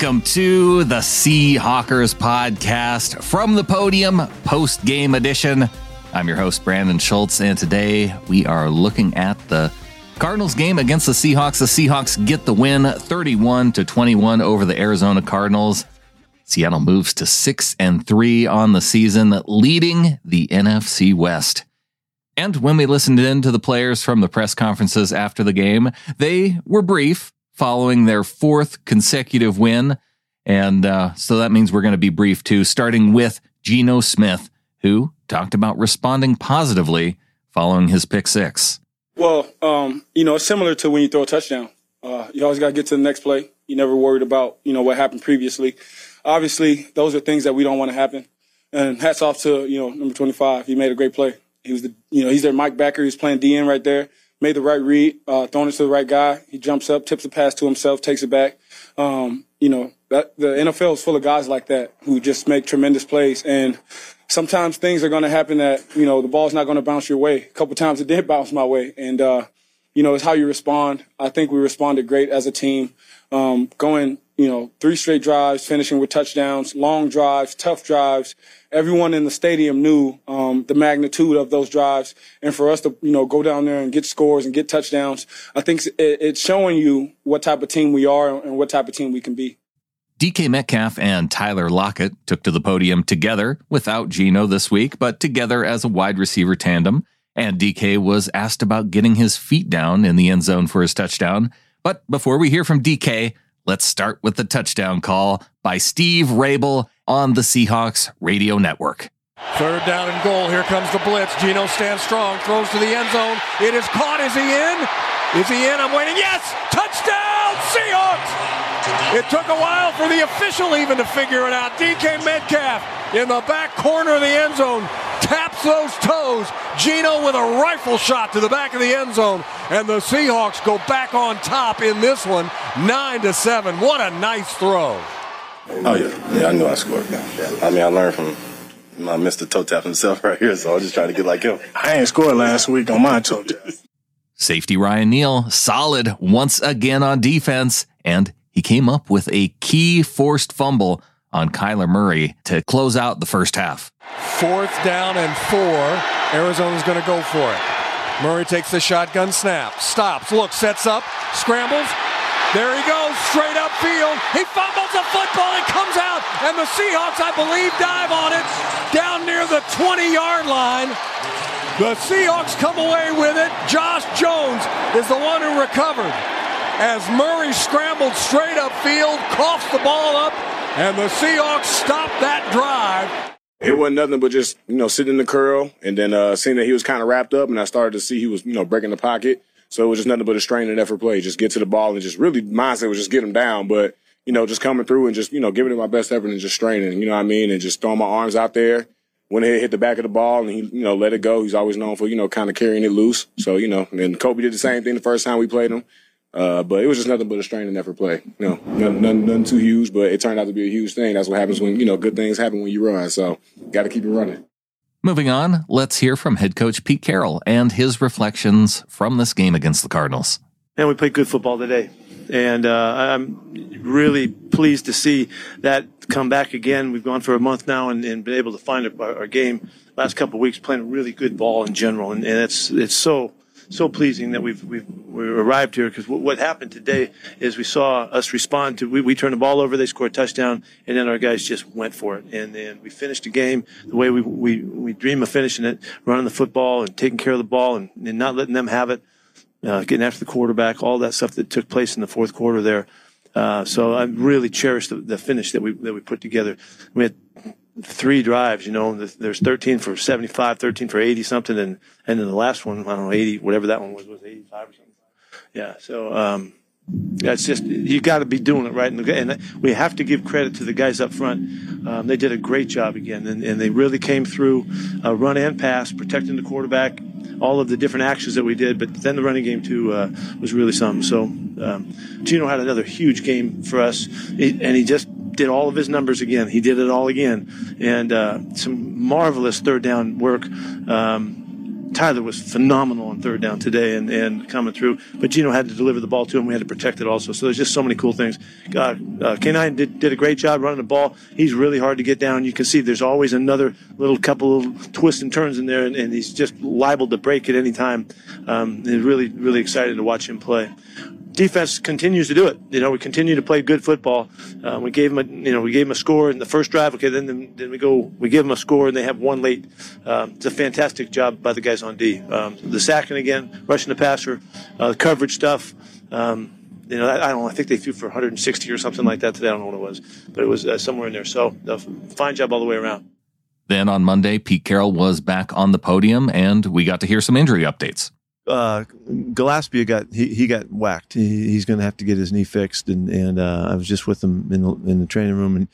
Welcome to the Seahawkers podcast from the podium, post game edition. I'm your host, Brandon Schultz, and today we are looking at the Cardinals game against the Seahawks. The Seahawks get the win 31 to 21 over the Arizona Cardinals. Seattle moves to 6 and 3 on the season, leading the NFC West. And when we listened in to the players from the press conferences after the game, they were brief following their fourth consecutive win. And uh, so that means we're going to be brief too, starting with Geno Smith, who talked about responding positively following his pick six. Well, um, you know, it's similar to when you throw a touchdown. Uh, you always got to get to the next play. You never worried about, you know, what happened previously. Obviously, those are things that we don't want to happen. And hats off to, you know, number 25. He made a great play. He was the, you know, he's their Mike backer. He's playing DN right there made the right read, uh, throwing it to the right guy. He jumps up, tips the pass to himself, takes it back. Um, you know, that, the NFL is full of guys like that who just make tremendous plays. And sometimes things are going to happen that, you know, the ball's not going to bounce your way. A couple times it did bounce my way. And, uh, you know, it's how you respond. I think we responded great as a team, um, going you know, three straight drives, finishing with touchdowns, long drives, tough drives. Everyone in the stadium knew um, the magnitude of those drives, and for us to you know go down there and get scores and get touchdowns, I think it's showing you what type of team we are and what type of team we can be. DK Metcalf and Tyler Lockett took to the podium together without Geno this week, but together as a wide receiver tandem. And DK was asked about getting his feet down in the end zone for his touchdown. But before we hear from DK, Let's start with the touchdown call by Steve Raible on the Seahawks radio network. Third down and goal. Here comes the blitz. Geno stands strong, throws to the end zone. It is caught. Is he in? Is he in? I'm waiting. Yes! Touchdown, Seahawks! It took a while for the official even to figure it out. DK Metcalf in the back corner of the end zone taps those toes. Geno with a rifle shot to the back of the end zone, and the Seahawks go back on top in this one, nine to seven. What a nice throw! Oh yeah, yeah, I knew I scored. Yeah. I mean, I learned from my Mr. Toe Tap himself right here, so I was just trying to get like him. I ain't scored last week on my toe tap. Safety Ryan Neal, solid once again on defense, and he came up with a key forced fumble on Kyler Murray to close out the first half. Fourth down and four. Arizona's going to go for it. Murray takes the shotgun snap, stops, looks, sets up, scrambles. There he goes, straight up field. He fumbles the football and comes out, and the Seahawks, I believe, dive on it down near the 20 yard line. The Seahawks come away with it. Josh Jones is the one who recovered as Murray scrambled straight up field, coughed the ball up, and the Seahawks stopped that drive. It wasn't nothing but just, you know, sitting in the curl and then uh, seeing that he was kind of wrapped up and I started to see he was, you know, breaking the pocket. So it was just nothing but a strain and effort play. Just get to the ball and just really mindset was just get him down. But, you know, just coming through and just, you know, giving it my best effort and just straining, you know what I mean? And just throwing my arms out there. Went ahead, hit the back of the ball and he, you know, let it go. He's always known for, you know, kind of carrying it loose. So, you know, and Coby did the same thing the first time we played him. Uh, but it was just nothing but a strain and effort play. You know, nothing, nothing, nothing, too huge, but it turned out to be a huge thing. That's what happens when, you know, good things happen when you run. So got to keep it running. Moving on, let's hear from head coach Pete Carroll and his reflections from this game against the Cardinals. And we played good football today. And uh, I'm really pleased to see that come back again. We've gone for a month now and, and been able to find our, our game last couple of weeks playing really good ball in general. And, and it's, it's so so pleasing that we've we've we arrived here because w- what happened today is we saw us respond to we, we turned the ball over, they scored a touchdown, and then our guys just went for it, and then we finished the game the way we we we dream of finishing it, running the football and taking care of the ball and, and not letting them have it, uh, getting after the quarterback, all that stuff that took place in the fourth quarter there. Uh, so I really cherish the, the, finish that we that we put together. We had three drives. You know, there's 13 for 75, 13 for 80 something, and and then the last one, I don't know, 80, whatever that one was, was 85 or something. Yeah. So um, that's just you got to be doing it right, and we have to give credit to the guys up front. Um, they did a great job again, and, and they really came through, uh, run and pass, protecting the quarterback, all of the different actions that we did. But then the running game too uh, was really something. So um, Geno had another huge game for us, and he just did all of his numbers again. He did it all again, and uh, some marvelous third down work. Um, Tyler was phenomenal on third down today and, and coming through. But Geno had to deliver the ball to him. We had to protect it also. So there's just so many cool things. Uh, uh, K9 did, did a great job running the ball. He's really hard to get down. You can see there's always another little couple of twists and turns in there, and, and he's just liable to break at any time. Um, really, really excited to watch him play defense continues to do it. You know, we continue to play good football. Uh, we gave them, a, you know, we gave them a score in the first drive. Okay, then then we go, we give them a score, and they have one late. Um, it's a fantastic job by the guys on D. Um, the sacking again, rushing the passer, uh, coverage stuff. Um, you know, I, I, don't. I think they threw for 160 or something like that today. I don't know what it was, but it was uh, somewhere in there. So, uh, fine job all the way around. Then on Monday, Pete Carroll was back on the podium, and we got to hear some injury updates uh, Gillespie got he, he got whacked. He, he's going to have to get his knee fixed, and and uh, I was just with him in the, in the training room, and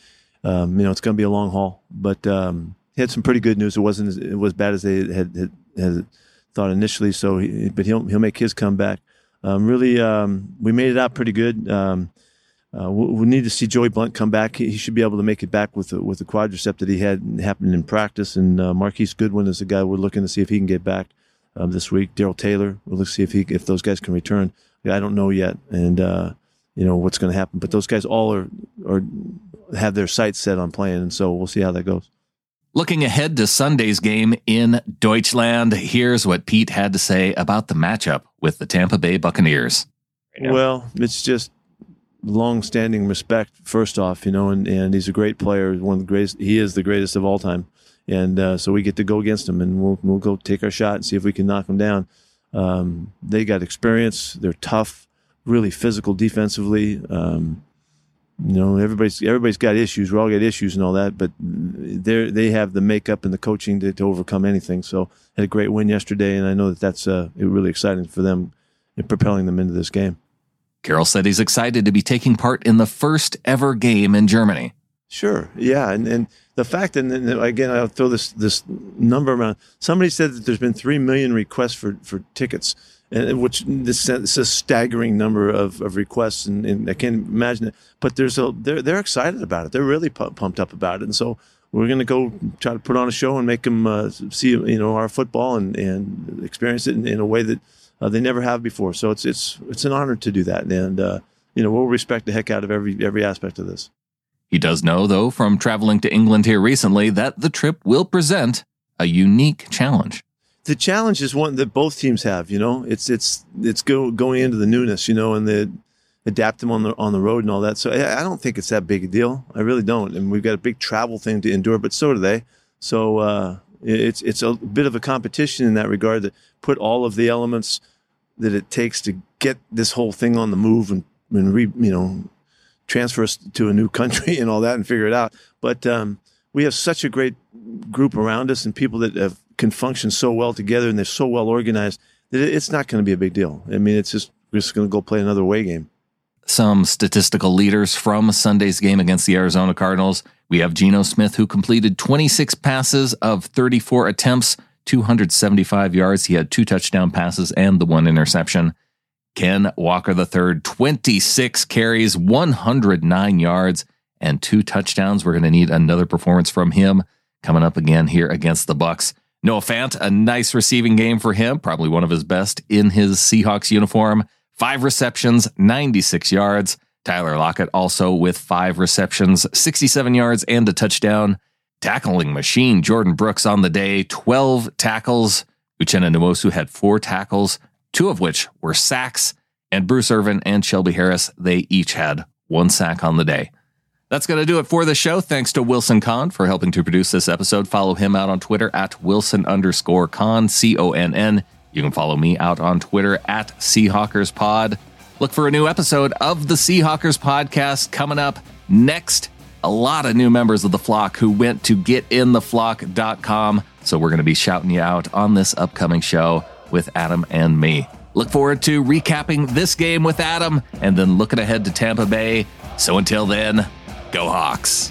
um, you know it's going to be a long haul, but um, he had some pretty good news. It wasn't as, it was bad as they had, had, had thought initially. So, he, but he'll he'll make his comeback. Um, really, um, we made it out pretty good. Um, uh, we, we, need to see Joey Blount come back. He, he, should be able to make it back with the, with the quadricep that he had happened in practice. And uh, Marquise Goodwin is the guy we're looking to see if he can get back um, this week. Darrell Taylor, we'll see if he if those guys can return. I don't know yet, and uh, you know what's going to happen. But those guys all are are have their sights set on playing, and so we'll see how that goes. Looking ahead to Sunday's game in Deutschland, here's what Pete had to say about the matchup with the Tampa Bay Buccaneers. Well, it's just long-standing respect. First off, you know, and, and he's a great player. One of the greatest. He is the greatest of all time and uh, so we get to go against them, and we'll we'll go take our shot and see if we can knock them down. Um, they got experience. They're tough, really physical defensively. Um, you know, everybody's everybody's got issues. We all got issues and all that, but they they have the makeup and the coaching to, to overcome anything. So had a great win yesterday, and I know that that's uh, really exciting for them in propelling them into this game. Carroll said he's excited to be taking part in the first ever game in Germany. Sure, yeah, and and the fact, and again, I'll throw this this number around. Somebody said that there's been three million requests for for tickets, and which this, is a staggering number of, of requests, and, and, I can't imagine it. But there's a they're they're excited about it. They're really pumped up about it, and so we're going to go try to put on a show and make them uh, see you know our football and and experience it in, in a way that uh, they never have before. So it's it's it's an honor to do that, and uh, you know we'll respect the heck out of every every aspect of this. He does know, though, from traveling to England here recently, that the trip will present a unique challenge. The challenge is one that both teams have. You know, it's it's it's go, going into the newness. You know, and the adapt them on the on the road and all that. So I, don't think it's that big a deal. I really don't. And we've got a big travel thing to endure, but so do they. So uh, it's it's a bit of a competition in that regard to put all of the elements that it takes to get this whole thing on the move and and re, you know transfer us to a new country and all that and figure it out. But um, we have such a great group around us and people that have, can function so well together and they're so well organized that it's not going to be a big deal. I mean, it's just we're just going to go play another away game. Some statistical leaders from Sunday's game against the Arizona Cardinals. We have Geno Smith, who completed 26 passes of 34 attempts, 275 yards. He had two touchdown passes and the one interception. Ken Walker III, 26 carries, 109 yards, and two touchdowns. We're going to need another performance from him coming up again here against the Bucs. Noah Fant, a nice receiving game for him, probably one of his best in his Seahawks uniform. Five receptions, 96 yards. Tyler Lockett also with five receptions, 67 yards, and a touchdown. Tackling machine Jordyn Brooks on the day, 12 tackles. Uchenna Nwosu had four tackles, two of which were sacks. And Bruce Irvin and Shelby Harris, they each had one sack on the day. That's going to do it for the show. Thanks to Wilson Conn for helping to produce this episode. Follow him out on Twitter at Wilson underscore Conn, C O N N. You can follow me out on Twitter at Seahawkers Pod. Look for a new episode of the Seahawkers podcast coming up next a lot of new members of the flock who went to getintheflock.com. So we're going to be shouting you out on this upcoming show with Adam and me. Look forward to recapping this game with Adam and then looking ahead to Tampa Bay. So until then, go Hawks.